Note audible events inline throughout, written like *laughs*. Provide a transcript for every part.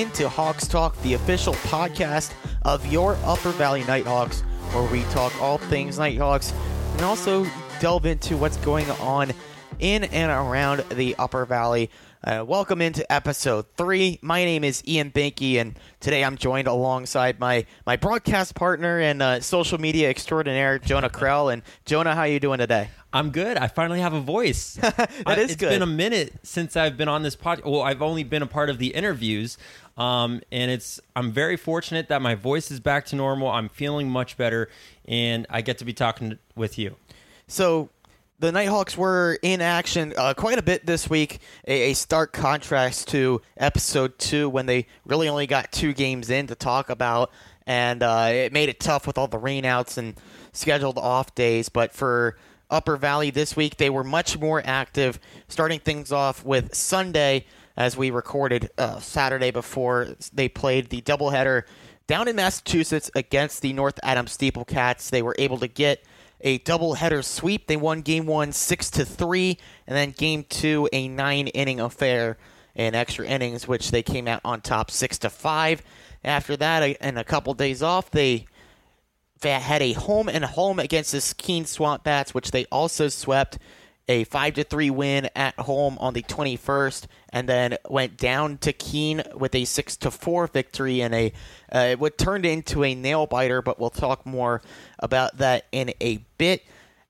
Into Hawks Talk, the official podcast of your Upper Valley Nighthawks, where we talk all things Nighthawks and also delve into what's going on in and around the Upper Valley. Uh, welcome into episode three. My name is Ian Binky, and today I'm joined alongside my my broadcast partner and uh, social media extraordinaire, Jonah Krell. And Jonah, how are you doing today? I'm good. I finally have a voice. *laughs* That I, is it's good. It's been a minute since I've been on this podcast. Well, I've only been a part of the interviews, um, and it's. I'm very fortunate that my voice is back to normal. I'm feeling much better, and I get to be talking with you. So the Nighthawks were in action uh, quite a bit this week, a, a stark contrast to episode two when they really only got two games in to talk about, and uh, it made it tough with all the rainouts and scheduled off days. But for Upper Valley this week, they were much more active, starting things off with Sunday as we recorded uh, Saturday before they played the doubleheader down in Massachusetts against the North Adams Steeplecats. They were able to get a doubleheader sweep. They won game one six to three, and then game two a nine inning affair in extra innings, which they came out on top six to five. After that, and a couple days off, they they had a home and home against the Keene Swamp Bats, which they also swept a five to three win at home on the 21st, and then went down to Keene with a six to four victory and a uh, what turned into a nail biter. But we'll talk more about that in a bit.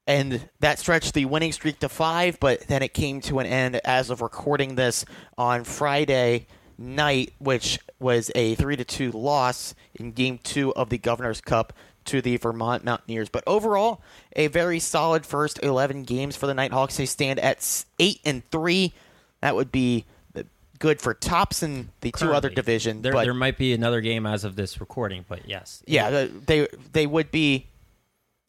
And that stretched the winning streak to five, but then it came to an end as of recording this on Friday night, which was a three to two loss in Game Two of the Governor's Cup to the Vermont Mountaineers. But overall, a very solid first 11 games for the Nighthawks. They stand at 8 and 3. That would be good for tops in the two other divisions. There, there might be another game as of this recording, but yes, yeah, they they would be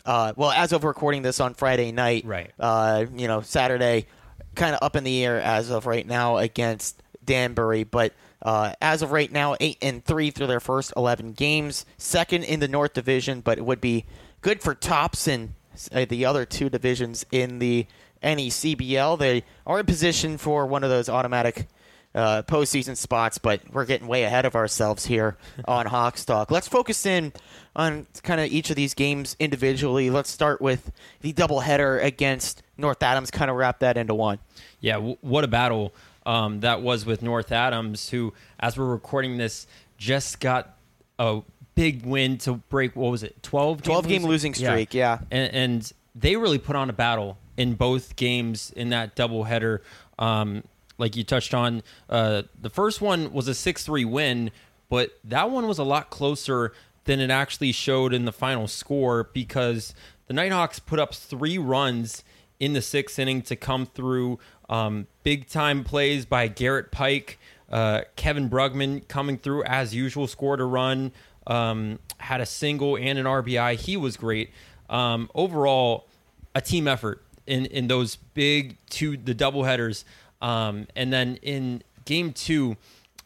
uh, well as of recording this on Friday night. Right. Uh, you know, Saturday kind of up in the air as of right now against Danbury, but uh, as of right now, eight and three through their first eleven games, second in the North Division, but it would be good for tops in uh, the other two divisions in the NECBL. They are in position for one of those automatic uh, postseason spots, but we're getting way ahead of ourselves here *laughs* on Hawks Talk. Let's focus in on kind of each of these games individually. Let's start with the doubleheader against North Adams. Kind of wrap that into one. yeah. W- what a battle um, that was with North Adams, who, as we're recording this, just got a big win to break. What was it? 12? 12 game losing streak, yeah. and, and they really put on a battle in both games in that doubleheader. Um, like you touched on, uh, the first one was a six-three win, but that one was a lot closer than it actually showed in the final score because the Nighthawks put up three runs in the sixth inning to come through. Um, big time plays by Garrett Pike. Uh, Kevin Brugman coming through as usual, scored a run, um, had a single and an RBI. He was great. Um, overall, a team effort in in those big two the doubleheaders, um, and then in game two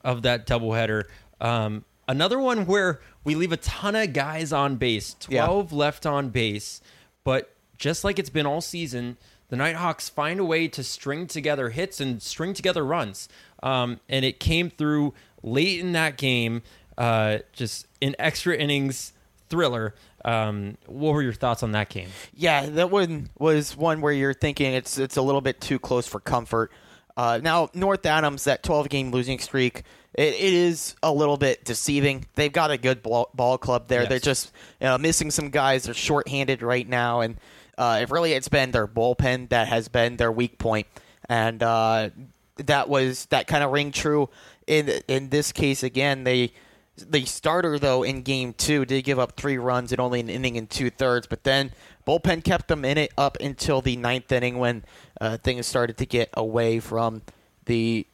of that doubleheader, um, another one where we leave a ton of guys on base, Yeah. twelve left on base, but just like it's been all season, the Nighthawks find a way to string together hits and string together runs, um, and it came through late in that game, uh, just an extra innings thriller. Um, what were your thoughts on that game? Yeah, that one was one where you're thinking it's it's a little bit too close for comfort. Uh, now North Adams, that 12 game losing streak, it, it is a little bit deceiving. They've got a good ball, ball club there. Yes. They're just you know, missing some guys. They're shorthanded right now, and uh, it really it's been their bullpen that has been their weak point, and uh, that was that kind of ring true in in this case again. They the starter though in game two did give up three runs in only an inning and two thirds, but then bullpen kept them in it up until the ninth inning when uh, things started to get away from the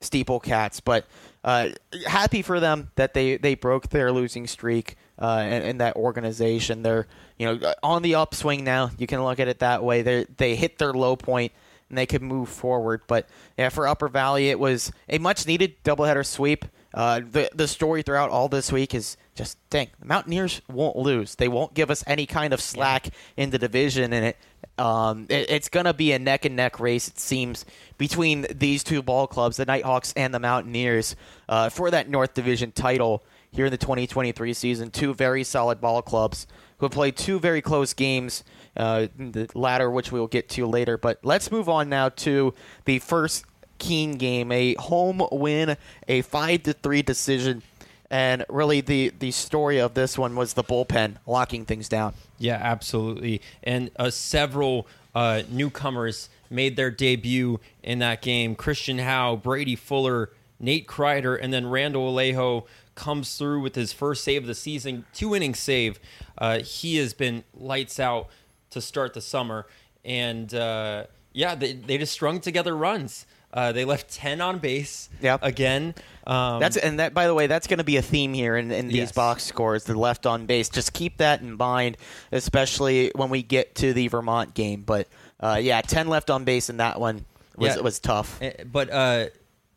Steeple Cats. But uh, happy for them that they, they broke their losing streak uh, in, in that organization. They're you know on the upswing now. You can look at it that way. They they hit their low point and they could move forward. But yeah, for Upper Valley, it was a much needed doubleheader sweep. uh, the the story throughout all this week is just dang the Mountaineers won't lose. They won't give us any kind of slack in the division, and it, um, it it's gonna be a neck and neck race. It seems between these two ball clubs, the Nighthawks and the Mountaineers, uh, for that North Division title here in the 2023 season. Two very solid ball clubs who have played two very close games. Uh, the latter, which we'll get to later. But let's move on now to the first Keene game, a home win, a five to three decision, and really the the story of this one was the bullpen locking things down. Yeah, absolutely. And uh, several uh, newcomers made their debut in that game. Christian Howe, Brady Fuller, Nate Kreider, and then Randall Alejo comes through with his first save of the season, two inning save. Uh, he has been lights out to start the summer, and uh, yeah, they, they just strung together runs. Uh, they left ten on base. Yep. Again, um, That's and that by the way, that's going to be a theme here in, in these Yes. box scores. The left on base. Just keep that in mind, especially when we get to the Vermont game. But uh, yeah, ten left on base in that one was Yeah. was tough. Eh, But uh,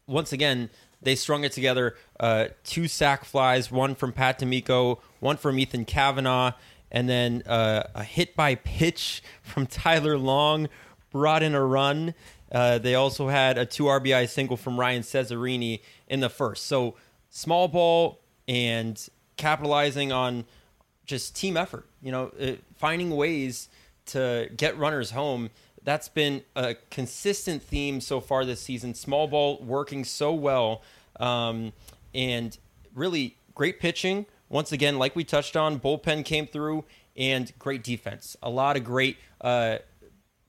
once again, they strung it together. Uh, two sac flies, one from Pat D'Amico, one from Ethan Kavanaugh, and then uh, a hit by pitch *laughs* from Tyler Long brought in a run. Uh, they also had a two RBI single from Ryan Cesarini in the first. So small ball and capitalizing on just team effort. You know, uh, finding ways to get runners home. That's been a consistent theme so far this season. Small ball working so well, um, and really great pitching. Once again, like we touched on, bullpen came through and great defense. A lot of great uh,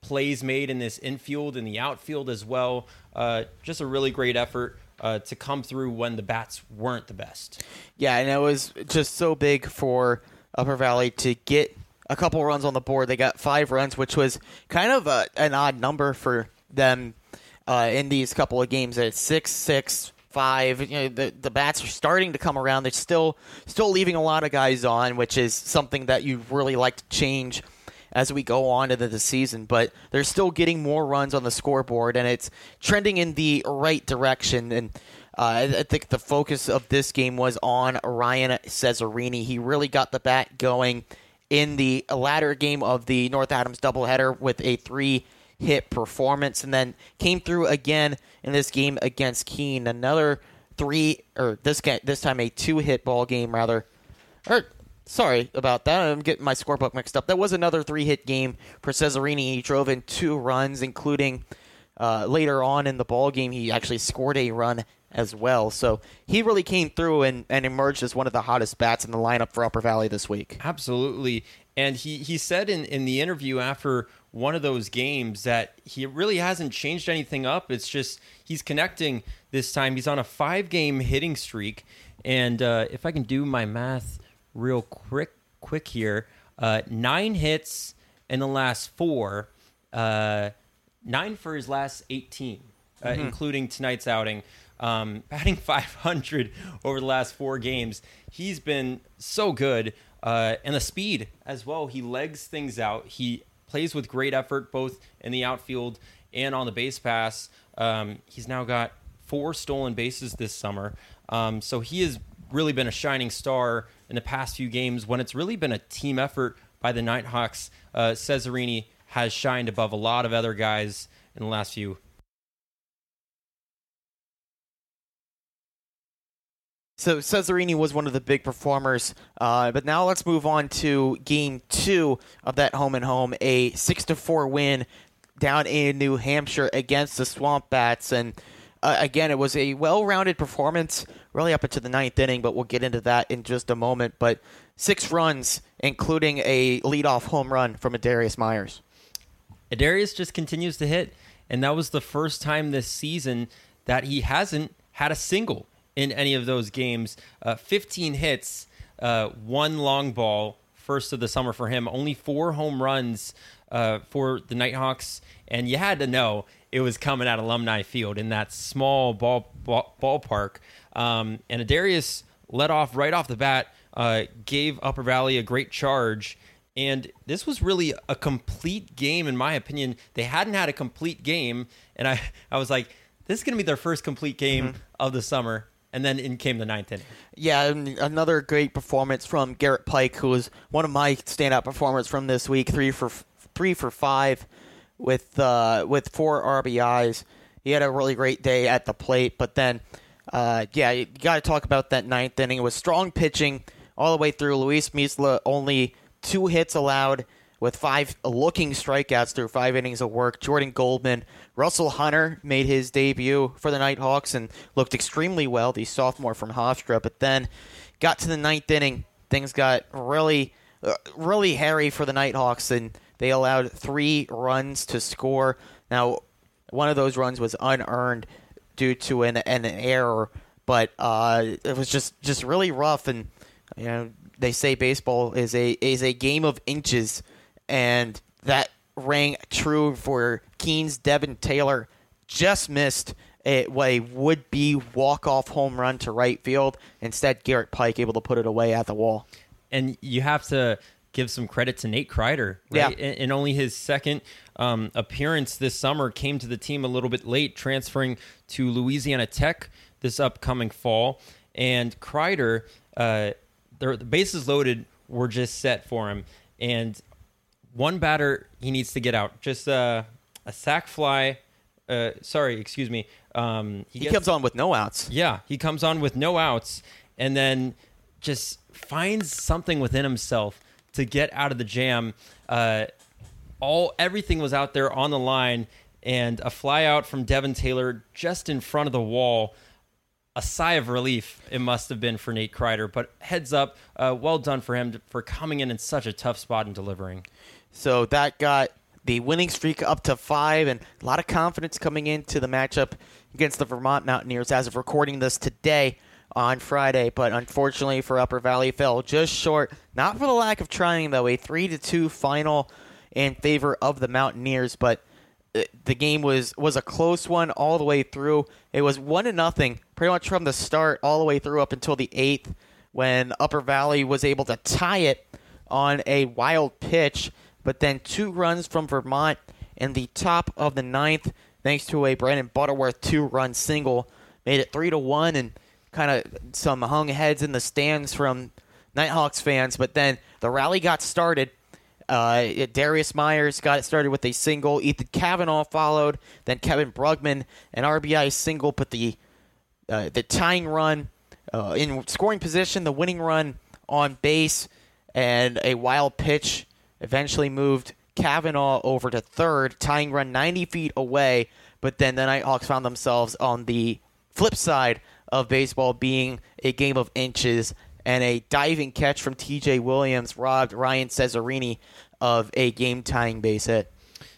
plays made in this infield and the outfield as well. Uh, just a really great effort uh, to come through when the bats weren't the best. Yeah, and it was just so big for Upper Valley to get a couple runs on the board. They got five runs, which was kind of a, an odd number for them uh, in these couple of games. At six, six, five, you know, the the bats are starting to come around. They're still still leaving a lot of guys on, which is something that you really like to change as we go on into the season, but they're still getting more runs on the scoreboard, and it's trending in the right direction. And uh, I think the focus of this game was on Ryan Cesarini. He really got the bat going in the latter game of the North Adams doubleheader with a three hit performance, and then came through again in this game against Keene. Another three, or this this time a two hit ball game rather. Or sorry about that. I'm getting my scorebook mixed up. That was another three hit game for Cesarini. He drove in two runs, including uh, later on in the ball game. He actually scored a run as well. So he really came through and, and emerged as one of the hottest bats in the lineup for Upper Valley this week. Absolutely. And he, he said in, in the interview after one of those games that he really hasn't changed anything up. It's just he's connecting this time. He's on a five game hitting streak. And uh, if I can do my math real quick, quick here, uh, nine hits in the last four, uh, nine for his last 18, uh, including tonight's outing. Um, *laughs* batting 500 over the last four games. He's been so good. Uh, and the speed as well. He legs things out. He plays with great effort both in the outfield and on the base pass. Um, he's now got four stolen bases this summer. Um, so he has really been a shining star in the past few games when it's really been a team effort by the Nighthawks. Uh, Cesarini has shined above a lot of other guys in the last few So Cesarini was one of the big performers, uh, but now let's move on to Game Two of that home and home, a six to four win down in New Hampshire against the Swamp Bats, and uh, again it was a well-rounded performance, really up into the ninth inning, but we'll get into that in just a moment. But six runs, including a leadoff home run from Adarius Myers. Adarius just continues to hit, and that was the first time this season that he hasn't had a single in any of those games. Uh, 15 hits, uh, one long ball, first of the summer for him. Only four home runs uh, for the Nighthawks, and you had to know it was coming at Alumni Field in that small ball, ball ballpark. Um, and Adarius led off right off the bat, uh, gave Upper Valley a great charge. And this was really a complete game, in my opinion. They hadn't had a complete game, and I, I was like, this is going to be their first complete game of the summer. And then in came the ninth inning. Yeah, another great performance from Garrett Pike, who was one of my standout performers from this week. Three for three for five, with uh, with four RBIs. He had a really great day at the plate, but then, uh, yeah, you got to talk about that ninth inning. It was strong pitching all the way through. Luis Misla only two hits allowed with five looking strikeouts through five innings of work. Jordan Goldman, Russell Hunter made his debut for the Nighthawks and looked extremely well, the sophomore from Hofstra. But then got to the ninth inning, things got really, uh, really hairy for the Nighthawks, and they allowed three runs to score. Now, one of those runs was unearned due to an, an error, but uh, it was just, just really rough. And you know, they say baseball is a is a game of inches and that rang true for Keene's. Devin Taylor just missed a, a would be walk off home run to right field. Instead, Garrett Pike able to put it away at the wall. And you have to give some credit to Nate Kreider. Right? Yeah. And only his second um, appearance this summer came to the team a little bit late, transferring to Louisiana Tech this upcoming fall. And Kreider, uh, the bases loaded were just set for him. And one batter he needs to get out. Just uh, a sac fly. Uh, sorry, excuse me. Um, he, he gets, comes on with no outs. Yeah, he comes on with no outs, and then just finds something within himself to get out of the jam. Uh, all everything was out there on the line, and a fly out from Devin Taylor just in front of the wall. A sigh of relief it must have been for Nate Kreider, but heads up, uh, well done for him for coming in in such a tough spot and delivering. So that got the winning streak up to five, and a lot of confidence coming into the matchup against the Vermont Mountaineers as of recording this today on Friday. But unfortunately for Upper Valley, fell just short. Not for the lack of trying, though. A three to two final in favor of the Mountaineers, but uh, the game was was a close one all the way through. It was one to nothing pretty much from the start all the way through up until the eighth, when Upper Valley was able to tie it on a wild pitch but then two runs from Vermont in the top of the ninth, thanks to a Brandon Butterworth two-run single, made it three to one, and kind of some hung heads in the stands from Nighthawks fans. But then the rally got started. Uh, Darius Myers got it started with a single. Ethan Kavanaugh followed. Then Kevin Brugman, an RBI single, put the uh, the tying run uh, in scoring position, the winning run on base, and a wild pitch eventually moved Kavanaugh over to third, tying run 90 feet away. But then the Nighthawks found themselves on the flip side of baseball, being a game of inches, and a diving catch from T.J. Williams robbed Ryan Cesarini of a game tying base hit.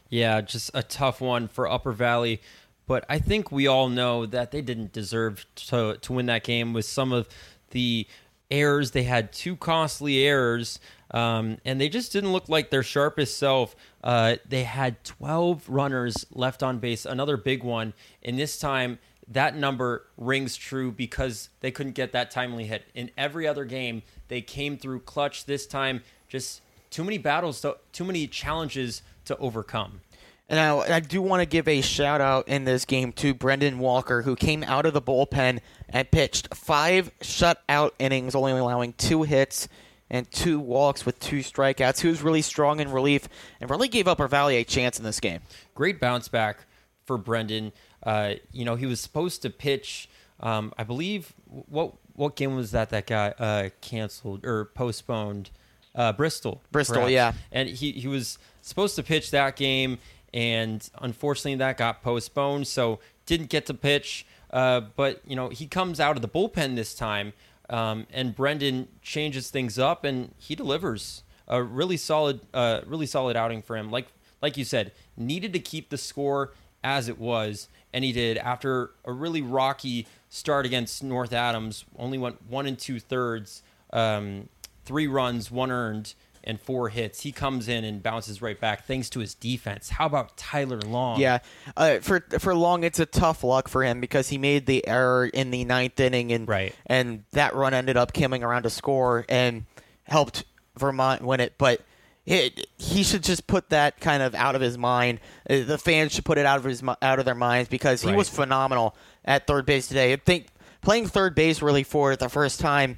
Yeah, just a tough one for Upper Valley. But I think we all know that they didn't deserve to, to win that game with some of the errors. They had two costly errors um, and they just didn't look like their sharpest self. Uh, they had 12 runners left on base, another big one. And this time, that number rings true because they couldn't get that timely hit. In every other game, they came through clutch. This time, just too many battles, to, too many challenges to overcome. And I, I do want to give a shout out in this game to Brendan Walker, who came out of the bullpen and pitched five shutout innings, only allowing two hits and two walks with two strikeouts. He was really strong in relief and really gave Upper Valley a chance in this game. Great bounce back for Brendan. Uh, you know, he was supposed to pitch. Um, I believe what what game was that that got uh, canceled or postponed? Uh, Bristol. Bristol, perhaps. yeah. And he he was supposed to pitch that game, and unfortunately that got postponed, so didn't get to pitch. Uh, but you know he comes out of the bullpen this time um, and Brendan changes things up, and he delivers a really solid, uh, really solid outing for him. Like like you said, needed to keep the score as it was, and he did after a really rocky start against North Adams. Only went one and two thirds, um, three runs, one earned, and four hits. He comes in and bounces right back thanks to his defense. How about Tyler Long? Yeah, uh, for for Long, it's a tough luck for him because he made the error in the ninth inning, and right. and that run ended up coming around to score and helped Vermont win it, but. It, he should just put that kind of out of his mind. Uh, the fans should put it out of his out of their minds because he right. was phenomenal at third base today. I think playing third base really for the first time.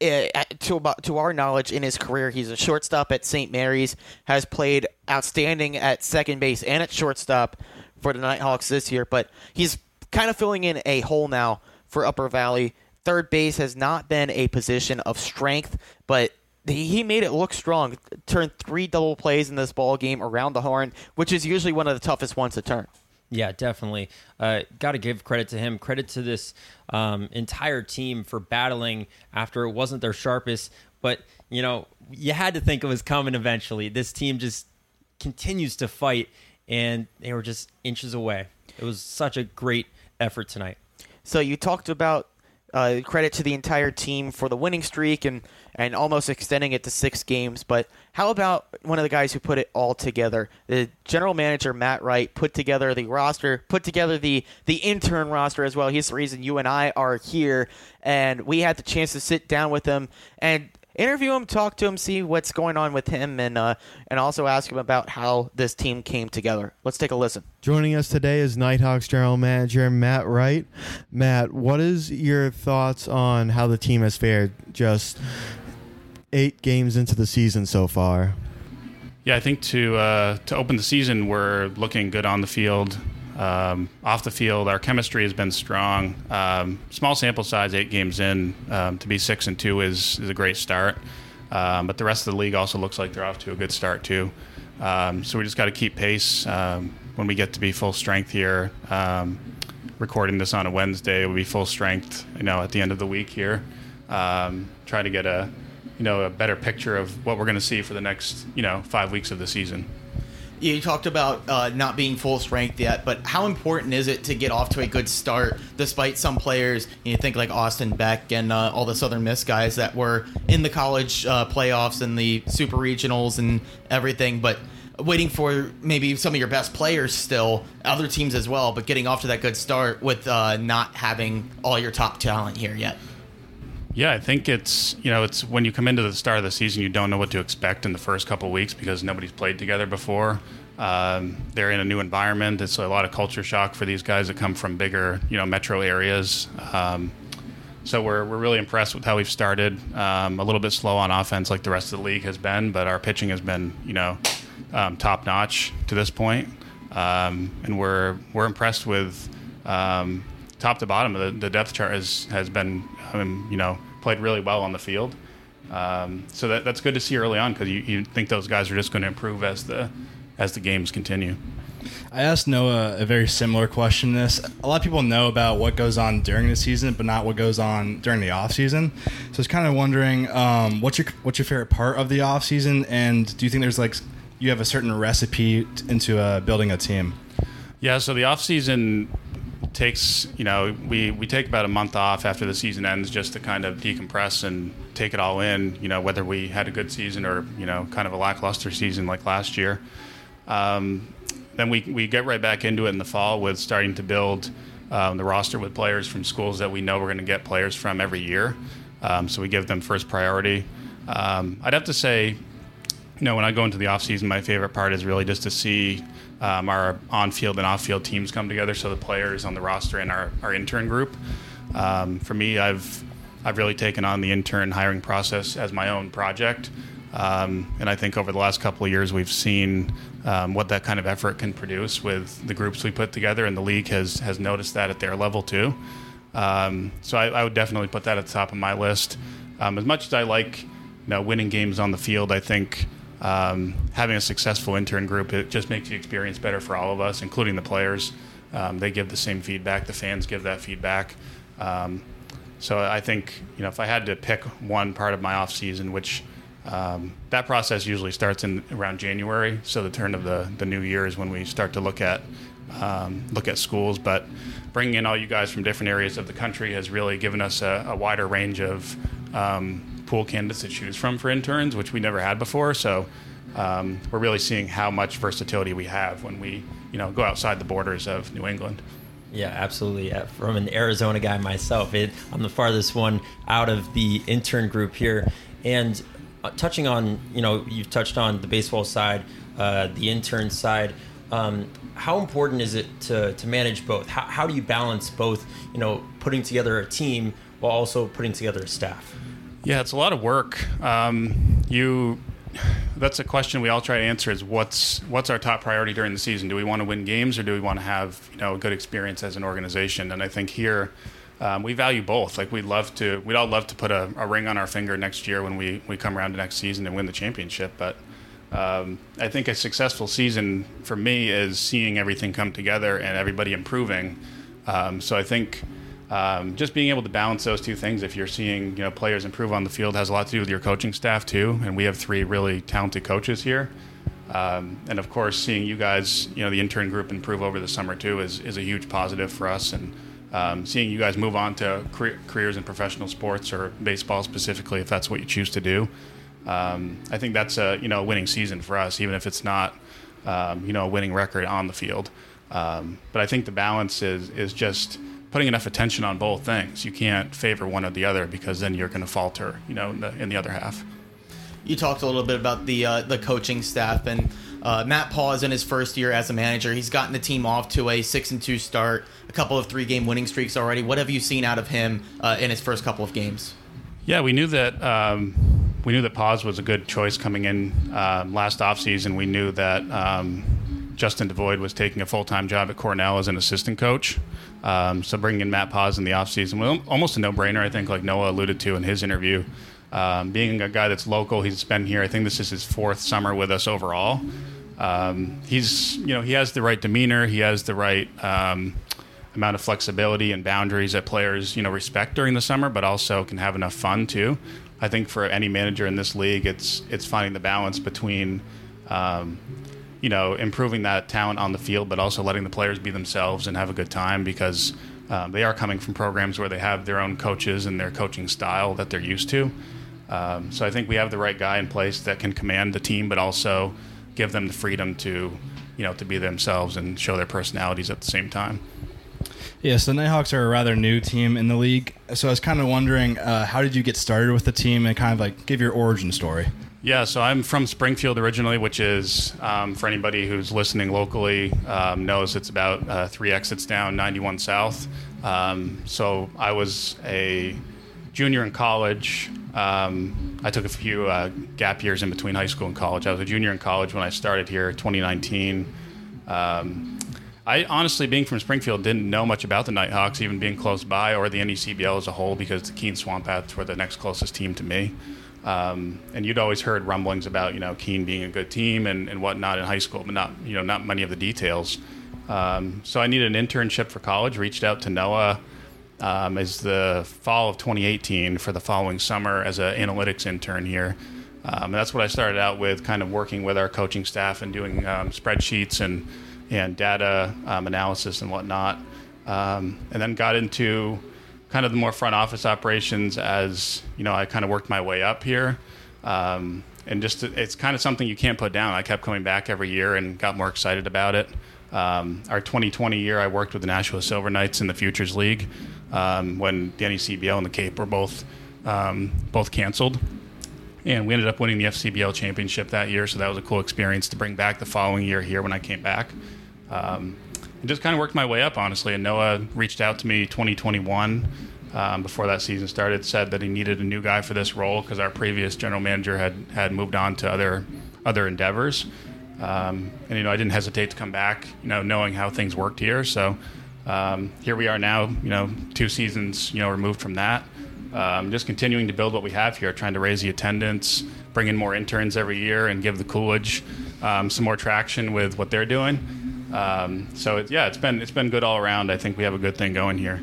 Eh, to to our knowledge in his career, he's a shortstop at St. Mary's. Has played outstanding at second base and at shortstop for the Nighthawks this year. But he's kind of filling in a hole now for Upper Valley. Third base has not been a position of strength, but he made it look strong. Turned three double plays in this ball game around the horn, which is usually one of the toughest ones to turn. Yeah, definitely. Uh, Got to give credit to him. Credit to this um, entire team for battling after it wasn't their sharpest. But, you know, you had to think it was coming eventually. This team just continues to fight, and they were just inches away. It was such a great effort tonight. So you talked about uh, credit to the entire team for the winning streak and, and almost extending it to six games. But how about one of the guys who put it all together? The general manager Matt Wright put together the roster, put together the the intern roster as well. He's the reason you and I are here, and we had the chance to sit down with him and interview him, talk to him, see what's going on with him, and uh, and also ask him about how this team came together. Let's take a listen. Joining us today is Nighthawks General Manager Matt Wright. Matt, what is your thoughts on how the team has fared just eight games into the season so far? Yeah, I think to uh, to open the season, we're looking good on the field. Um, off the field, our chemistry has been strong. Um, small sample size, eight games in, um, to be six and two is is a great start. Um, but the rest of the league also looks like they're off to a good start too. Um, so we just got to keep pace. Um, when we get to be full strength here, recording this on a Wednesday, we'll be full strength. You know, at the end of the week here, um, try to get a you know a better picture of what we're going to see for the next you know five weeks of the season. You talked about uh, not being full strength yet, but how important is it to get off to a good start despite some players, you think like Austin Beck and uh, all the Southern Miss guys that were in the college uh, playoffs and the super regionals and everything, but waiting for maybe some of your best players still, other teams as well, but getting off to that good start with uh, not having all your top talent here yet. Yeah, I think it's you know it's when you come into the start of the season, you don't know what to expect in the first couple weeks because nobody's played together before. Um, they're in a new environment. It's a lot of culture shock for these guys that come from bigger you know metro areas. Um, so we're, we're really impressed with how we've started. Um, a little bit slow on offense, like the rest of the league has been, but our pitching has been you know um, top notch to this point. Um, and we're we're impressed with um, top to bottom. The, the depth chart has has been um, you know played really well on the field. Um, so that, that's good to see early on because you, you think those guys are just going to improve as the as the games continue. I asked Noah a very similar question. to This a lot of people know about what goes on during the season, but not what goes on during the off season. So I was kind of wondering, um, what's your what's your favorite part of the off season, and do you think there's like you have a certain recipe t- into uh, building a team? Yeah, so the off season takes you know we we take about a month off after the season ends just to kind of decompress and take it all in. You know whether we had a good season or you know kind of a lackluster season like last year. Um, then we we get right back into it in the fall with starting to build um, the roster with players from schools that we know we're going to get players from every year. Um, so we give them first priority. Um, I'd have to say, you know, when I go into the offseason, my favorite part is really just to see um, our on-field and off-field teams come together. So the players on the roster and our, our intern group. Um, for me, I've I've really taken on the intern hiring process as my own project, um, and I think over the last couple of years we've seen um, what that kind of effort can produce with the groups we put together, and the league has has noticed that at their level too. Um, so I, I would definitely put that at the top of my list. Um, as much as I like, you know, winning games on the field, I think um, having a successful intern group it just makes the experience better for all of us, including the players. Um, they give the same feedback. The fans give that feedback. Um, so I think you know if I had to pick one part of my off season, which um, that process usually starts in around January, so the turn of the, the new year is when we start to look at um, look at schools. But bringing in all you guys from different areas of the country has really given us a, a wider range of um, pool candidates to choose from for interns, which we never had before. So um, we're really seeing how much versatility we have when we you know go outside the borders of New England. Yeah, absolutely. Uh, From an Arizona guy myself, it, I'm the farthest one out of the intern group here. And uh, touching on, you know, you've touched on the baseball side, uh, the intern side. Um, how important is it to, to manage both? How, how do you balance both, you know, putting together a team while also putting together a staff? Yeah, it's a lot of work. Um, you that's a question we all try to answer is what's what's our top priority during the season? Do we want to win games or do we want to have you know a good experience as an organization? And I think here um, we value both. Like we'd love to, we'd all love to put a, a, ring on our finger next year when we we come around to next season and win the championship. But um, I think a successful season for me is seeing everything come together and everybody improving. Um, so I think um, just being able to balance those two things, if you're seeing you know players improve on the field, has a lot to do with your coaching staff too. And we have three really talented coaches here. Um, and of course, seeing you guys, you know, the intern group improve over the summer too is, is a huge positive for us. And um, seeing you guys move on to career, careers in professional sports or baseball specifically, if that's what you choose to do, um, I think that's a you know winning season for us, even if it's not um, you know a winning record on the field. Um, but I think the balance is is just putting enough attention on both things. You can't favor one or the other because then you're going to falter, you know, in the, in the other half. You talked a little bit about the uh, the coaching staff and uh, Matt Paul is in his first year as a manager. He's gotten the team off to a six and two start, a couple of three game winning streaks already. What have you seen out of him uh, in his first couple of games? Yeah, we knew that um, we knew that Paz was a good choice coming in um, last offseason. We knew that um, Justin Devoid was taking a full time job at Cornell as an assistant coach. Um, so bringing in Matt Paz in the offseason was almost a no brainer, I think, like Noah alluded to in his interview. Um, being a guy that's local, he's been here. I think this is his fourth summer with us overall. Um, he's, you know, he has the right demeanor. He has the right um, amount of flexibility and boundaries that players, you know, respect during the summer, but also can have enough fun too. I think for any manager in this league, it's it's finding the balance between um, you know, improving that talent on the field, but also letting the players be themselves and have a good time because um, they are coming from programs where they have their own coaches and their coaching style that they're used to. Um, so I think we have the right guy in place that can command the team, but also give them the freedom to, you know, to be themselves and show their personalities at the same time. Yes, the Nighthawks are a rather new team in the league. So I was kind of wondering, uh, how did you get started with the team and kind of like give your origin story? Yeah, so I'm from Springfield originally, which is um, for anybody who's listening locally um, knows it's about uh, three exits down 91 South. Um, so I was a junior in college. Um, I took a few uh, gap years in between high school and college. I was a junior in college when I started here, 2019. Um, I honestly, being from Springfield, didn't know much about the Nighthawks, even being close by, or the NECBL as a whole, because the Keene Swamp Bats were the next closest team to me. Um, and you'd always heard rumblings about you know Keene being a good team and, and whatnot in high school, but not you know not many of the details. Um, so I needed an internship for college. Reached out to Noah um, as the fall of 2018 for the following summer as an analytics intern here. Um, and that's what I started out with, kind of working with our coaching staff and doing um, spreadsheets and and data um, analysis and whatnot. and then got into kind of the more front office operations as you know I kind of worked my way up here. Um, and just it's kind of something you can't put down. I kept coming back every year and got more excited about it. Um, our 2020 year, I worked with the Nashua Silver Knights in the Futures League um, when the NECBL and the Cape were both um, both canceled, and we ended up winning the FCBL championship that year. So that was a cool experience to bring back the following year here when I came back. Um, and just kind of worked my way up, honestly. And Noah reached out to me 2021 um, before that season started, said that he needed a new guy for this role because our previous general manager had had moved on to other other endeavors. Um, and you know, I didn't hesitate to come back, you know, knowing how things worked here. So um, here we are now, you know, two seasons, you know, removed from that. Um, just continuing to build what we have here, trying to raise the attendance, bring in more interns every year, and give the Coolidge um, some more traction with what they're doing. Um, so it, yeah, it's been it's been good all around. I think we have a good thing going here.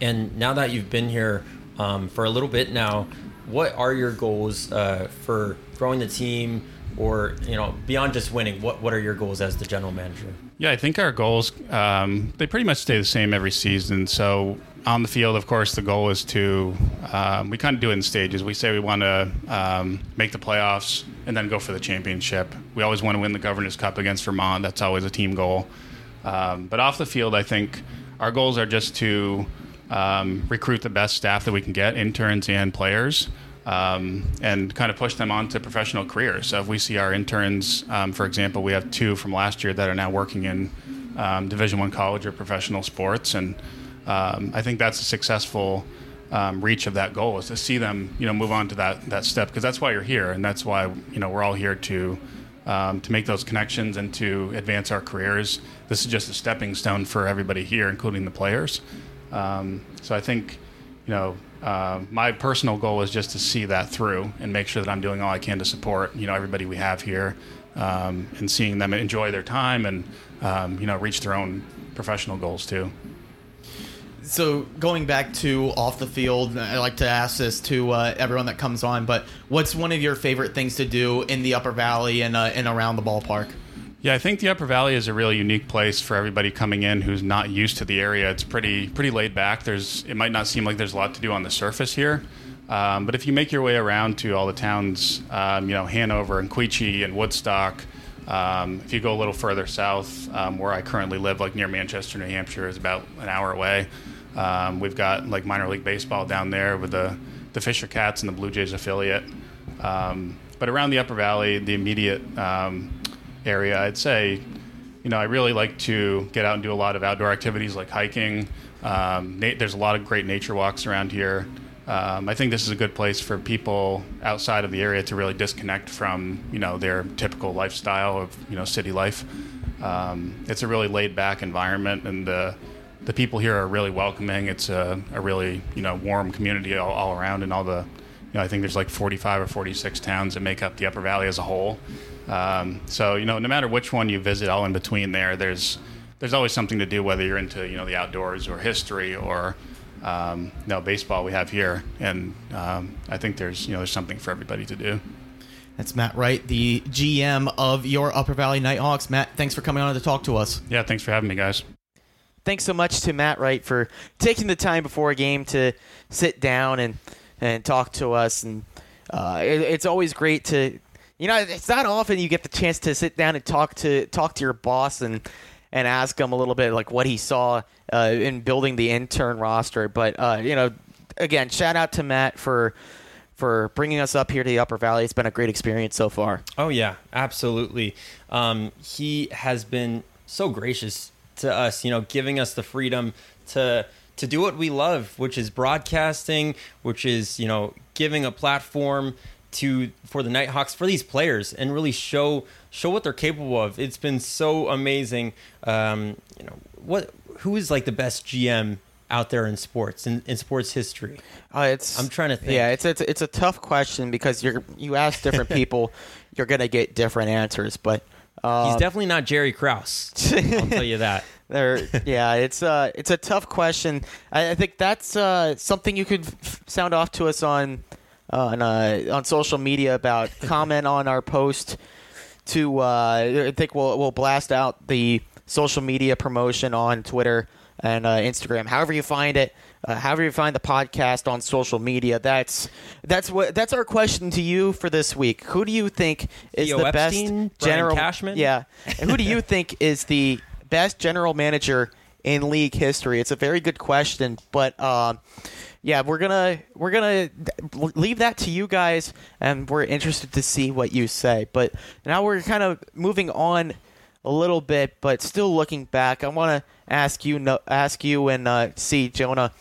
And now that you've been here um, for a little bit now, what are your goals uh, for growing the team, or you know, beyond just winning? What what are your goals as the general manager? Yeah, I think our goals um, they pretty much stay the same every season. So on the field, of course, the goal is to um, we kind of do it in stages. We say we want to um, make the playoffs and then go for the championship. We always want to win the Governor's Cup against Vermont. That's always a team goal. Um, but off the field, I think our goals are just to um, recruit the best staff that we can get, interns and players. um, and kind of push them on to professional careers. So if we see our interns, um, for example, we have two from last year that are now working in Division One college or professional sports, and um, I think that's a successful um, reach of that goal is to see them, you know, move on to that that step because that's why you're here, and that's why you know we're all here to um, to make those connections and to advance our careers. This is just a stepping stone for everybody here, including the players. Um, so I think, you know, uh, my personal goal is just to see that through and make sure that I'm doing all I can to support, you know, everybody we have here um, and seeing them enjoy their time and, um, you know, reach their own professional goals too. So going back to off the field, I like to ask this to uh, everyone that comes on. But what's one of your favorite things to do in the Upper Valley and uh, and around the ballpark? Yeah, I think the Upper Valley is a really unique place for everybody coming in who's not used to the area. It's pretty pretty laid back. There's it might not seem like there's a lot to do on the surface here, um, but if you make your way around to all the towns, um, you know Hanover and Quechee and Woodstock. Um, if you go a little further south, um, where I currently live, like near Manchester, New Hampshire, is about an hour away. Um, we've got like minor league baseball down there with the the Fisher Cats and the Blue Jays affiliate. Um, but around the Upper Valley, the immediate um, area, I'd say, you know, I really like to get out and do a lot of outdoor activities like hiking. Um, na- there's a lot of great nature walks around here. Um, I think this is a good place for people outside of the area to really disconnect from, you know, their typical lifestyle of, you know, city life. Um, it's a really laid back environment, and the the people here are really welcoming. It's a, a really, you know, warm community all, all around, and all the, you know, I think there's like 45 or 46 towns that make up the Upper Valley as a whole. Um, so you know, no matter which one you visit, all in between there, there's there's always something to do, whether you're into you know the outdoors or history or um, you know baseball. We have here, and um, I think there's you know there's something for everybody to do. That's Matt Wright, the GM of your Upper Valley Nighthawks. Matt, thanks for coming on to talk to us. Yeah, thanks for having me, guys. Thanks so much to Matt Wright for taking the time before a game to sit down and and talk to us. And uh, it, it's always great to you know, it's not often you get the chance to sit down and talk to talk to your boss and and ask him a little bit like what he saw uh, in building the intern roster. But uh, you know, again, shout out to Matt for for bringing us up here to the Upper Valley. It's been a great experience so far. Oh yeah, absolutely. Um, he has been so gracious to us, you know, giving us the freedom to to do what we love, which is broadcasting, which is you know giving a platform to for the Nighthawks for these players and really show show what they're capable of. It's been so amazing. Um, you know what? Who is like the best GM out there in sports in, in sports history? Uh, it's I'm trying to think. Yeah, it's it's it's a tough question because you're you ask different *laughs* people, you're gonna get different answers. But uh, He's definitely not Jerry Krause. I'll tell you that. *laughs* There, yeah, it's uh, it's a tough question. I, I think that's uh, something you could f- sound off to us on on uh, on social media about. *laughs* comment on our post. To uh, I think we'll we'll blast out the social media promotion on Twitter and uh, Instagram. However you find it, uh, however you find the podcast on social media. That's that's what that's our question to you for this week. Who do you think is Theo the Epstein? best Brian general? Cashman? Yeah, And who do you *laughs* think is the best general manager in league history? It's a very good question, but um, yeah, we're gonna we're gonna leave that to you guys, and we're interested to see what you say. But now we're kind of moving on a little bit, but still looking back. I want to ask you, ask you, and uh, see Jonah.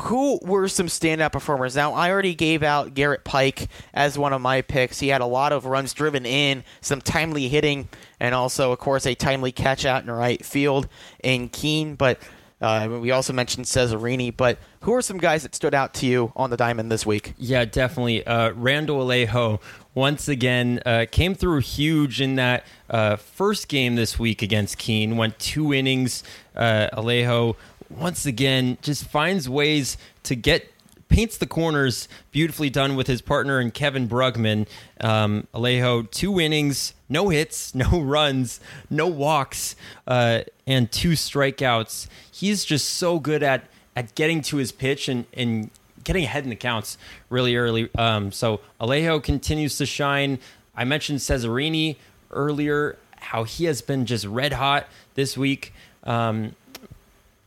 Who were some standout performers? Now, I already gave out Garrett Pike as one of my picks. He had a lot of runs driven in, some timely hitting, and also, of course, a timely catch out in right field in Keene. But uh, we also mentioned Cesarini. But who are some guys that stood out to you on the diamond this week? Yeah, definitely. Uh, Randall Alejo once again uh, came through huge in that uh, first game this week against Keene. Went two innings. Uh, Alejo once again just finds ways to get paints the corners beautifully done with his partner and Kevin Brugman. Um, Alejo two innings, no hits, *laughs* no runs, no walks, uh, and two strikeouts. He's just so good at at getting to his pitch and and getting ahead in the counts really early. Um, so Alejo continues to shine. I mentioned Cesarini earlier, how he has been just red hot this week. Um,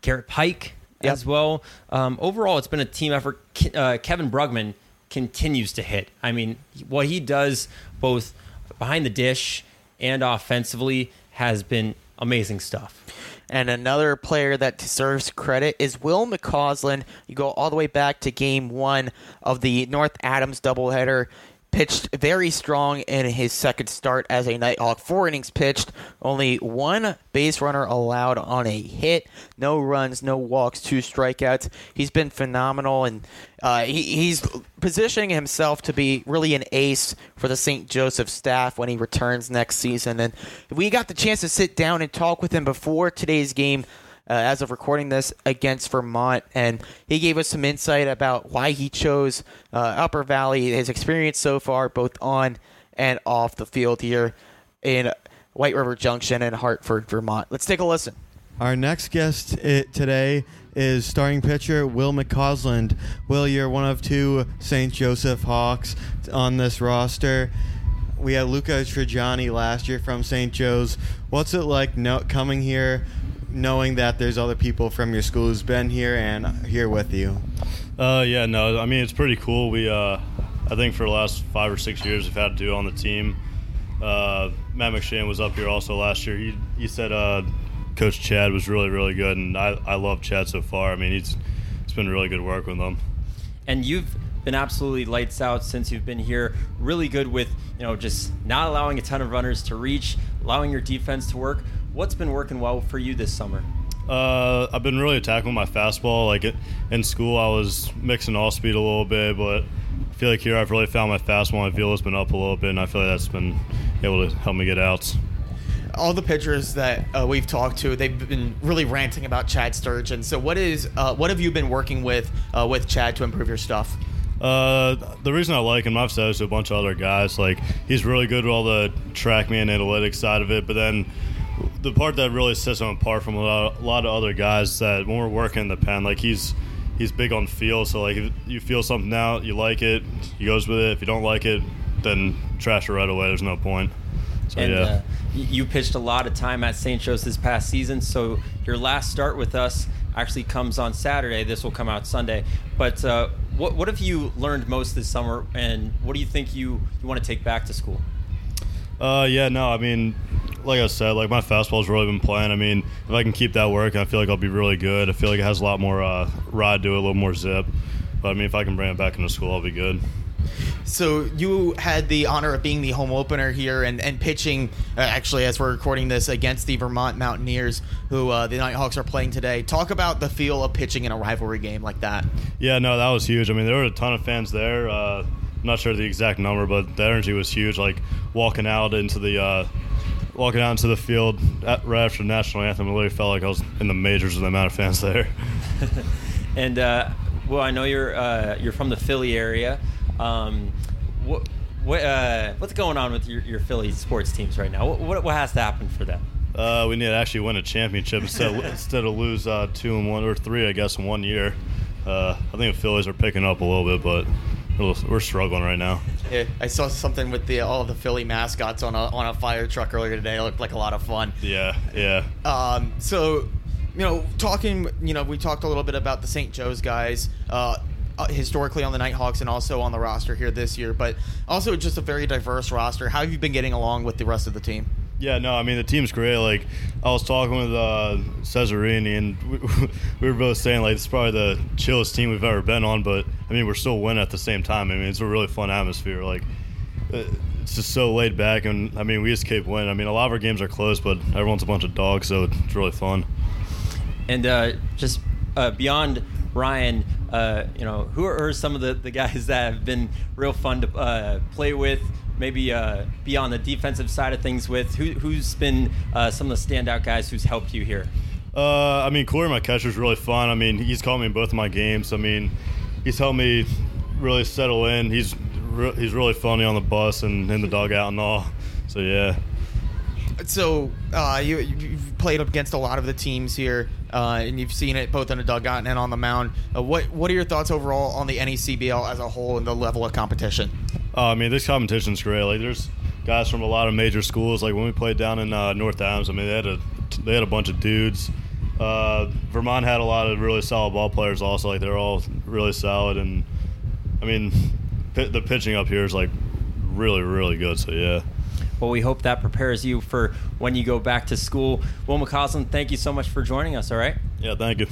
Garrett Pike Yep. as well. Um, overall, it's been a team effort. Uh, Kevin Brugman continues to hit. I mean, what he does both behind the dish and offensively has been amazing stuff. And another player that deserves credit is Will McCausland. You go all the way back to game one of the North Adams doubleheader. Pitched very strong in his second start as a Nighthawk. Four innings pitched, only one base runner allowed on a hit, no runs, no walks, two strikeouts. He's been phenomenal, and uh, he, he's positioning himself to be really an ace for the St. Joseph staff when he returns next season. And we got the chance to sit down and talk with him before today's game uh, as of recording this against Vermont, and he gave us some insight about why he chose uh, Upper Valley, his experience so far, both on and off the field here in White River Junction and Hartford, Vermont. Let's take a listen. Our next guest today is starting pitcher Will McCausland. Will, you're one of two St. Joseph Hawks on this roster. We had Luca Trigiani last year from St. Joe's. What's it like coming here knowing that there's other people from your school who's been here and here with you? Uh, yeah, no, I mean it's pretty cool. We, uh, I think for the last five or six years, we've had two on the team. Uh, Matt McShane was up here also last year. He he said uh, Coach Chad was really really good, and I I love Chad so far. I mean he's it's been really good work with him. And you've been absolutely lights out since you've been here. Really good with you know just not allowing a ton of runners to reach, allowing your defense to work. What's been working well for you this summer? Uh, I've been really attacking my fastball. Like it, in school, I was mixing all speed a little bit, but I feel like here I've really found my fastball. My feel has been up a little bit, and I feel like that's been able to help me get outs. All the pitchers that uh, we've talked to, they've been really ranting about Chad Sturgeon. So, what is uh, what have you been working with uh, with Chad to improve your stuff? Uh, the reason I like him, I've said this to a bunch of other guys. Like he's really good with all the TrackMan and analytics side of it, but then the part that really sets him apart from a lot, a lot of other guys that when we're working in the pen, like he's he's big on feel. So like if you feel something out, you like it, he goes with it. If you don't like it, then trash it right away. There's no point. So and yeah. uh, you pitched a lot of time at St. Joe's this past season, so your last start with us actually comes on Saturday. This will come out Sunday. But uh, what what have you learned most this summer, and what do you think you you want to take back to school? Uh, yeah, no, I mean, like I said, like my fastball's really been playing. I mean, if I can keep that working, I feel like I'll be really good. I feel like it has a lot more uh, ride to it, a little more zip. But I mean, if I can bring it back into school, I'll be good. So you had the honor of being the home opener here and, and pitching, uh, actually, as we're recording this, against the Vermont Mountaineers, who uh, the Nighthawks are playing today. Talk about the feel of pitching in a rivalry game like that. Yeah, no, that was huge. I mean, there were a ton of fans there. Uh, I'm not sure the exact number, but the energy was huge. Like walking out into the uh, walking out into the field at, right after the national anthem, I literally felt like I was in the majors with the amount of fans there. *laughs* And uh, well, I know you're uh, you're from the Philly area. Um, what what uh, what's going on with your, your Philly sports teams right now? What, what what has to happen for them? Uh, we need to actually win a championship instead of, *laughs* instead of lose uh, two and one or three, I guess, in one year. Uh, I think the Phillies are picking up a little bit, but we're, we're struggling right now. Yeah, I saw something with the all the Philly mascots on a on a fire truck earlier today. It looked like a lot of fun. Yeah, yeah. Um, so, you know, talking, you know, we talked a little bit about the St. Joe's guys. Uh, uh, historically on the Nighthawks and also on the roster here this year, but also just a very diverse roster. How have you been getting along with the rest of the team? Yeah, no, I mean the team's great. Like I was talking with uh, Cesarini, and *laughs* we, we were both saying like it's probably the chillest team we've ever been on. But I mean we're still winning at the same time. I mean it's a really fun atmosphere. Like uh, it's just so laid back, and I mean we just keep winning. I mean a lot of our games are close, but everyone's a bunch of dogs, so it's really fun. And uh, just uh, beyond Ryan, uh, you know, who are, some of the, the guys *laughs* that have been real fun to uh, play with? Maybe uh, be on the defensive side of things with. Who, who's been uh, some of the standout guys who's helped you here? Uh, I mean, Corey, my catcher, is really fun. I mean, he's called me in both of my games. I mean, he's helped me really settle in. He's re- he's really funny on the bus and in the dugout and all. So yeah. So uh, you you've played up against a lot of the teams here, uh, and you've seen it both in the dugout and on the mound. Uh, what what are your thoughts overall on the NECBL as a whole and the level of competition? Uh, I mean, this competition's great. Like, there's guys from a lot of major schools. Like when we played down in uh, North Adams, I mean, they had a they had a bunch of dudes. Uh, Vermont had a lot of really solid ball players. Also, like they're all really solid, and I mean, pi- the pitching up here is like really really good. So yeah. Well, we hope that prepares you for when you go back to school. Will McCausland, thank you so much for joining us. All right. Yeah, thank you.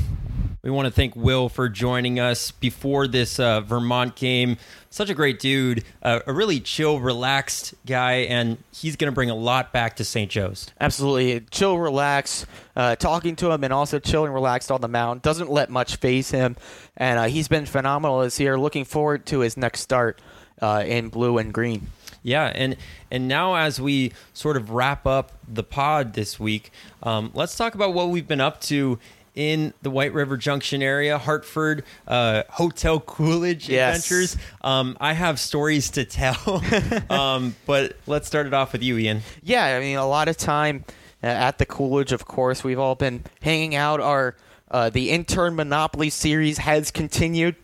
We want to thank Will for joining us before this uh, Vermont game. Such a great dude, uh, a really chill, relaxed guy, and he's going to bring a lot back to St. Joe's. Absolutely. Chill, relax. Uh, talking to him and also chill and relaxed on the mound. Doesn't let much faze him. And uh, he's been phenomenal this year. Looking forward to his next start uh, in blue and green. Yeah, and and now as we sort of wrap up the pod this week, um, let's talk about what we've been up to in the White River Junction area, Hartford, uh, Hotel Coolidge Yes. adventures. Um, I have stories to tell, *laughs* um, but let's start it off with you, Ian. Yeah, I mean, a lot of time uh, at the Coolidge, of course. We've all been hanging out. Our uh, the intern Monopoly series has continued.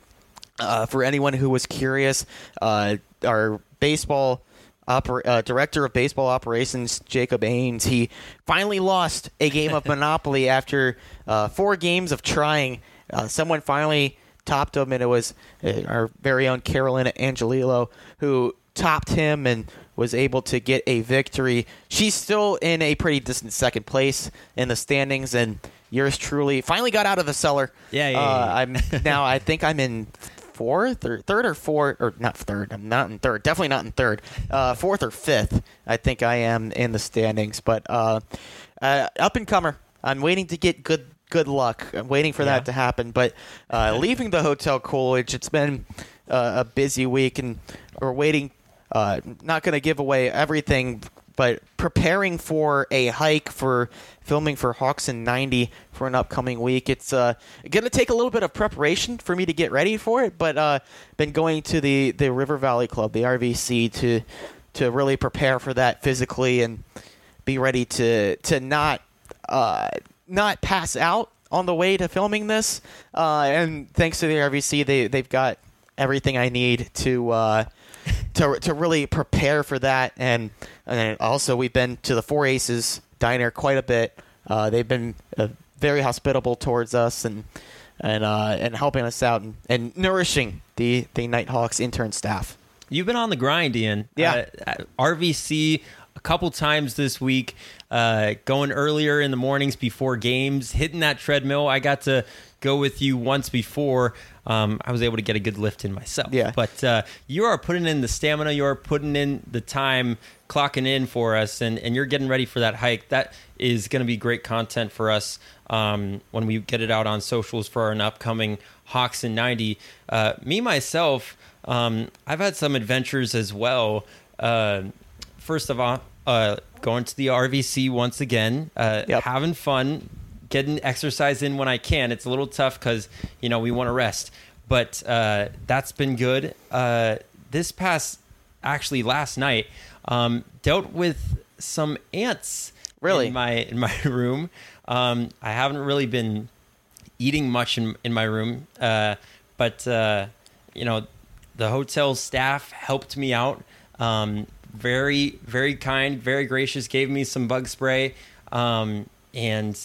Uh, for anyone who was curious, uh, our baseball oper- uh, director of baseball operations, Jacob Ains, he finally lost a game of *laughs* Monopoly after uh, four games of trying. Uh, someone finally topped him, and it was uh, our very own Carolina Angelillo who topped him and was able to get a victory. She's still in a pretty distant second place in the standings, and yours truly finally got out of the cellar. Yeah, yeah, Uh, yeah, yeah. I'm now. I think I'm in fourth or third or fourth or not third. I'm not in third. Definitely not in third. Uh, fourth or fifth. I think I am in the standings. But uh, uh, up and comer. I'm waiting to get good good luck. I'm waiting for Yeah. that to happen. But uh, leaving the hotel Coolidge, it's been uh, a busy week, and we're waiting. Uh, not going to give away everything, but preparing for a hike for filming for Hawks in 90 for an upcoming week. It's uh, going to take a little bit of preparation for me to get ready for it, but uh, been going to the, the River Valley Club, the RVC, to to really prepare for that physically and be ready to to not uh, not pass out on the way to filming this. Uh, and thanks to the RVC, they they've got everything I need to uh, to to really prepare for that. And and also we've been to the Four Aces diner quite a bit. Uh, they've been uh, very hospitable towards us and and uh, and helping us out and, and nourishing the the Nighthawks intern staff. You've been on the grind, Ian. Yeah. Uh, RVC a couple times this week, uh, going earlier in the mornings before games, hitting that treadmill. I got to go with you once before. Um, I was able to get a good lift in myself. Yeah. But uh, you are putting in the stamina, you are putting in the time, clocking in for us, and, and you're getting ready for that hike. That is going to be great content for us um, when we get it out on socials for an upcoming Hawks in 90. Uh, me, myself, um, I've had some adventures as well. Uh, first of all, uh, going to the RVC once again, uh, Yep. having fun, getting exercise in when I can. It's a little tough because you know we want to rest, but uh, that's been good. Uh, this past, actually last night, um, dealt with some ants. Really? in my in my *laughs* room. Um, I haven't really been eating much in, in my room, uh, but uh, you know, the hotel staff helped me out. Um, very, very kind, very gracious. Gave me some bug spray, um, and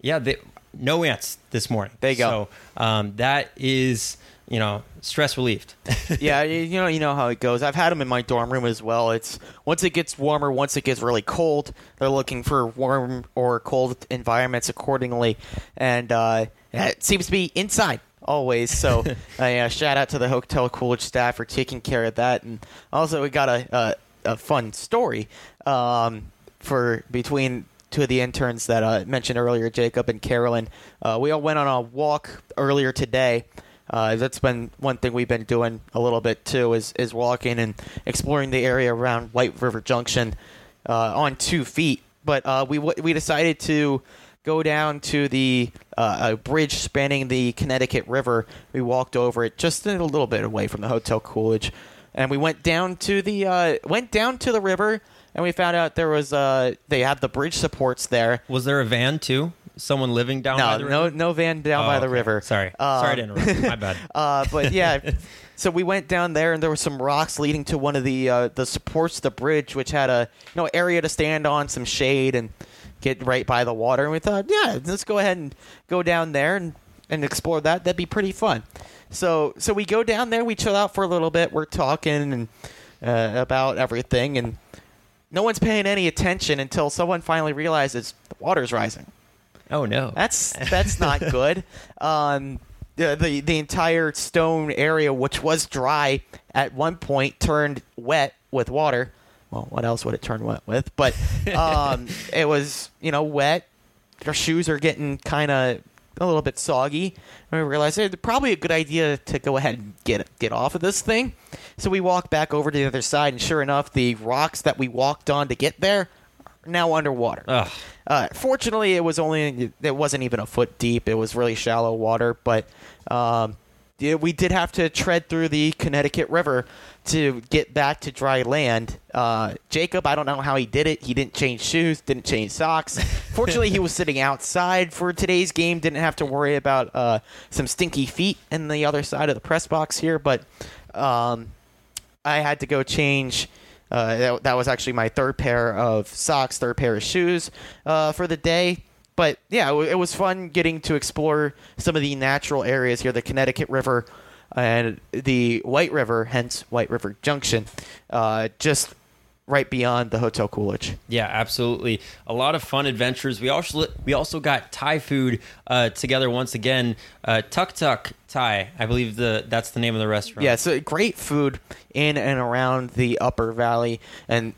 yeah, they, no ants this morning. There you go. So um, that is you know stress relieved. *laughs* yeah, you know, you know how it goes. I've had them in my dorm room as well. It's once it gets warmer, once it gets really cold, they're looking for warm or cold environments accordingly, and uh, it seems to be inside always. So, *laughs* uh, yeah, shout out to the Hotel Coolidge staff for taking care of that, and also we got a a, a fun story um, for between two of the interns that I mentioned earlier, Jacob and Carolyn. Uh, we all went on a walk earlier today. Uh, that's been one thing we've been doing a little bit too, is is walking and exploring the area around White River Junction uh, on two feet. But uh, we we decided to go down to the uh, a bridge spanning the Connecticut River. We walked over it just a little bit away from the Hotel Coolidge, and we went down to the uh, went down to the river, and we found out there was uh, they had the bridge supports there. Was there a van too? Someone living down by No, the no, river? no van down Oh, by the okay. river. Sorry, Um, sorry to interrupt. My bad. *laughs* Uh, but yeah, *laughs* so we went down there, and there were some rocks leading to one of the uh, the supports the bridge, which had a you know area to stand on, some shade, and get right by the water. And we thought, yeah, let's go ahead and go down there and and explore that. That'd be pretty fun. So so we go down there, we chill out for a little bit, we're talking and uh, about everything, and no one's paying any attention until someone finally realizes the water's rising. Oh no. That's *laughs* that's not good. Um, the, the the entire stone area, which was dry at one point, turned wet with water. Well, what else would it turn wet with? But *laughs* um, it was you know wet. Our shoes are getting kind of a little bit soggy. And we realized hey, probably a good idea to go ahead and get get off of this thing. So we walk back over to the other side, and sure enough, the rocks that we walked on to get there are now underwater. Uh, fortunately, it was only it wasn't even a foot deep. It was really shallow water, but um, we did have to tread through the Connecticut River to get back to dry land. Uh, Jacob, I don't know how he did it. He didn't change shoes, didn't change socks. *laughs* Fortunately, he was sitting outside for today's game. Didn't have to worry about uh, some stinky feet in the other side of the press box here, but. Um, I had to go change. Uh, that, that was actually my third pair of socks, third pair of shoes uh, for the day. But yeah, it, was fun getting to explore some of the natural areas here, the Connecticut River and the White River, hence White River Junction, uh, just right beyond the Hotel Coolidge. Yeah, absolutely. A lot of fun adventures. We also we also got Thai food uh, together once again. Uh, Tuk Tuk Thai, I believe the that's the name of the restaurant. Yeah, so great food in and around the Upper Valley, and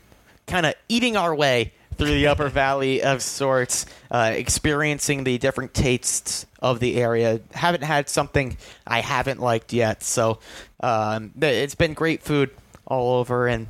kind of eating our way through the Upper Valley of sorts, uh, experiencing the different tastes of the area. Haven't had something I haven't liked yet, so um, it's been great food all over, and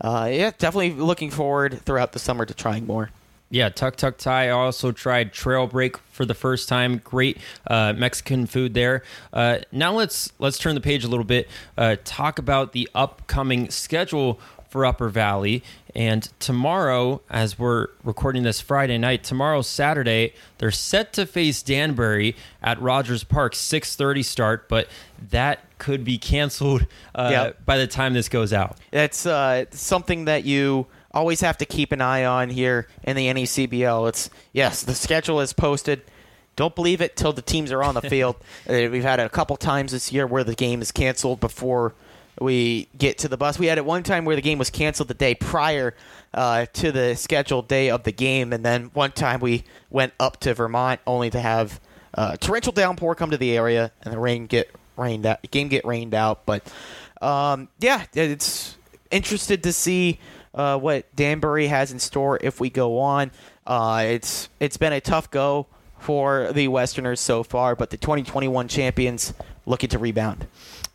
uh, yeah, definitely looking forward throughout the summer to trying more. Yeah, Tuk Tuk Thai. I also tried Trail Break for the first time. Great uh, Mexican food there. Uh, now let's let's turn the page a little bit. Uh, talk about the upcoming schedule for Upper Valley. And tomorrow, as we're recording this Friday night, tomorrow Saturday, they're set to face Danbury at Rogers Park, six thirty start. But that could be canceled uh, Yep. by the time this goes out. That's uh, something that you always have to keep an eye on here in the NECBL. It's yes, the schedule is posted. Don't believe it till the teams are on the *laughs* field. Uh, We've had it a couple times this year where the game is canceled before we get to the bus. We had at one time where the game was canceled the day prior uh, to the scheduled day of the game, and then one time we went up to Vermont only to have uh, torrential downpour come to the area and the rain get rained out. Game get rained out, but um, yeah, it's interested to see uh, what Danbury has in store if we go on. Uh, it's it's been a tough go for the Westerners so far, but the 2021 champions looking to rebound.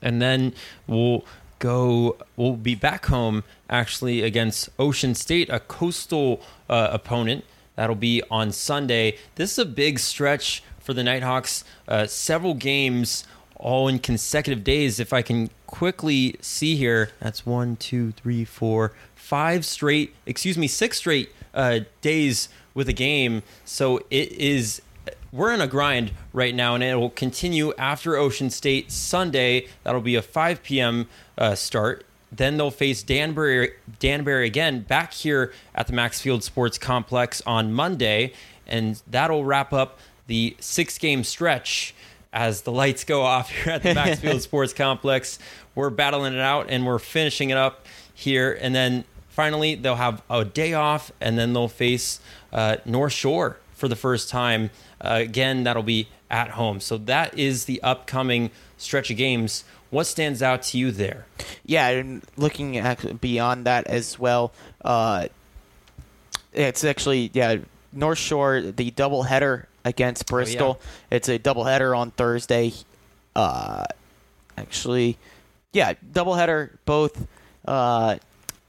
And then we'll go we'll be back home actually against ocean state a coastal uh, opponent. That'll be on sunday. This is a big stretch for the nighthawks. Uh, several games all in consecutive days if i can quickly see here. That's one two three four five straight excuse me six straight uh, days with a game. So it is we're in a grind right now, and it will continue after Ocean State Sunday. That'll be a 5 p.m. Uh, start. Then they'll face Danbury, Danbury again back here at the Maxfield Sports Complex on Monday, and that'll wrap up the six-game stretch as the lights go off *laughs* here at the Maxfield *laughs* Sports Complex. We're battling it out, and we're finishing it up here, and then finally they'll have a day off, and then they'll face uh, North Shore for the first time. Uh, again, that'll be at home. So that is the upcoming stretch of games. What stands out to you there? Yeah, and looking at beyond that as well, uh, it's actually yeah North Shore the double header against Bristol. It's a double header on Thursday. Uh, actually, yeah, double header both uh,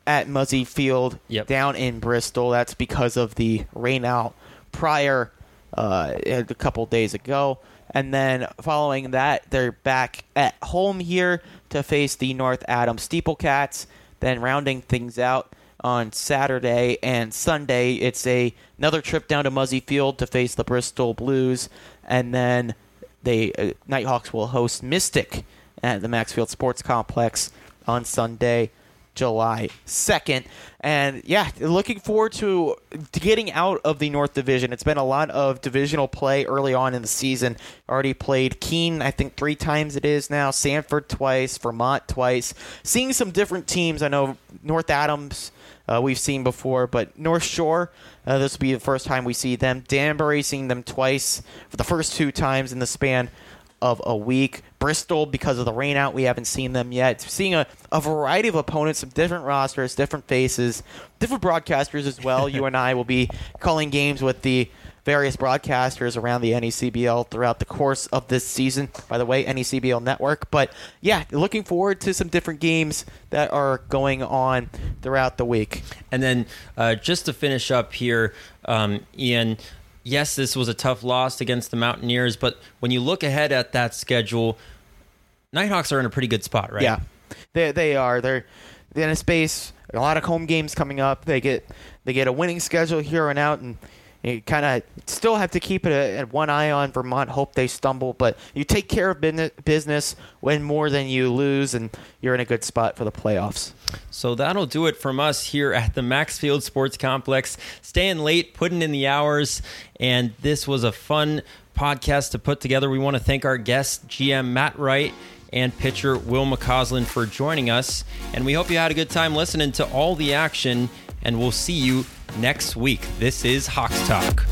at Muzzy Field Yep. down in Bristol. That's because of the rain out prior uh, a couple days ago. And then following that, they're back at home here to face the North Adams Steeplecats. Then rounding things out on Saturday and Sunday, it's a another trip down to Muzzy Field to face the Bristol Blues, and then the uh, Nighthawks will host Mystic at the Maxfield Sports Complex on Sunday. July 2nd. And yeah, looking forward to, getting out of the North Division. It's been a lot of divisional play early on in the season. Already played Keene, I think three times it is now, Sanford twice, Vermont twice. Seeing some different teams. I know North Adams. Uh, we've seen before, but North Shore, uh, this will be the first time we see them. Danbury, seeing them twice for the first two times in the span of a week. Bristol, because of the rain out, we haven't seen them yet. Seeing a, a variety of opponents, some different rosters, different faces, different broadcasters as well. *laughs* you and I will be calling games with the various broadcasters around the NECBL throughout the course of this season. By the way, NECBL Network. But yeah, looking forward to some different games that are going on throughout the week. And then uh, just to finish up here, um, Ian, yes, this was a tough loss against the Mountaineers, but when you look ahead at that schedule, Nighthawks are in a pretty good spot, right? Yeah, they they are. They're in a space. A lot of home games coming up. They get they get a winning schedule here and out, and you kind of still have to keep it at one eye on Vermont. Hope they stumble, but you take care of business, win more than you lose, and you're in a good spot for the playoffs. So that'll do it from us here at the Maxfield Sports Complex. Staying late, putting in the hours, and this was a fun podcast to put together. We want to thank our guest, GM Matt Wright and pitcher Will McCausland for joining us. And we hope you had a good time listening to all the action, and we'll see you next week. This is Hawks Talk.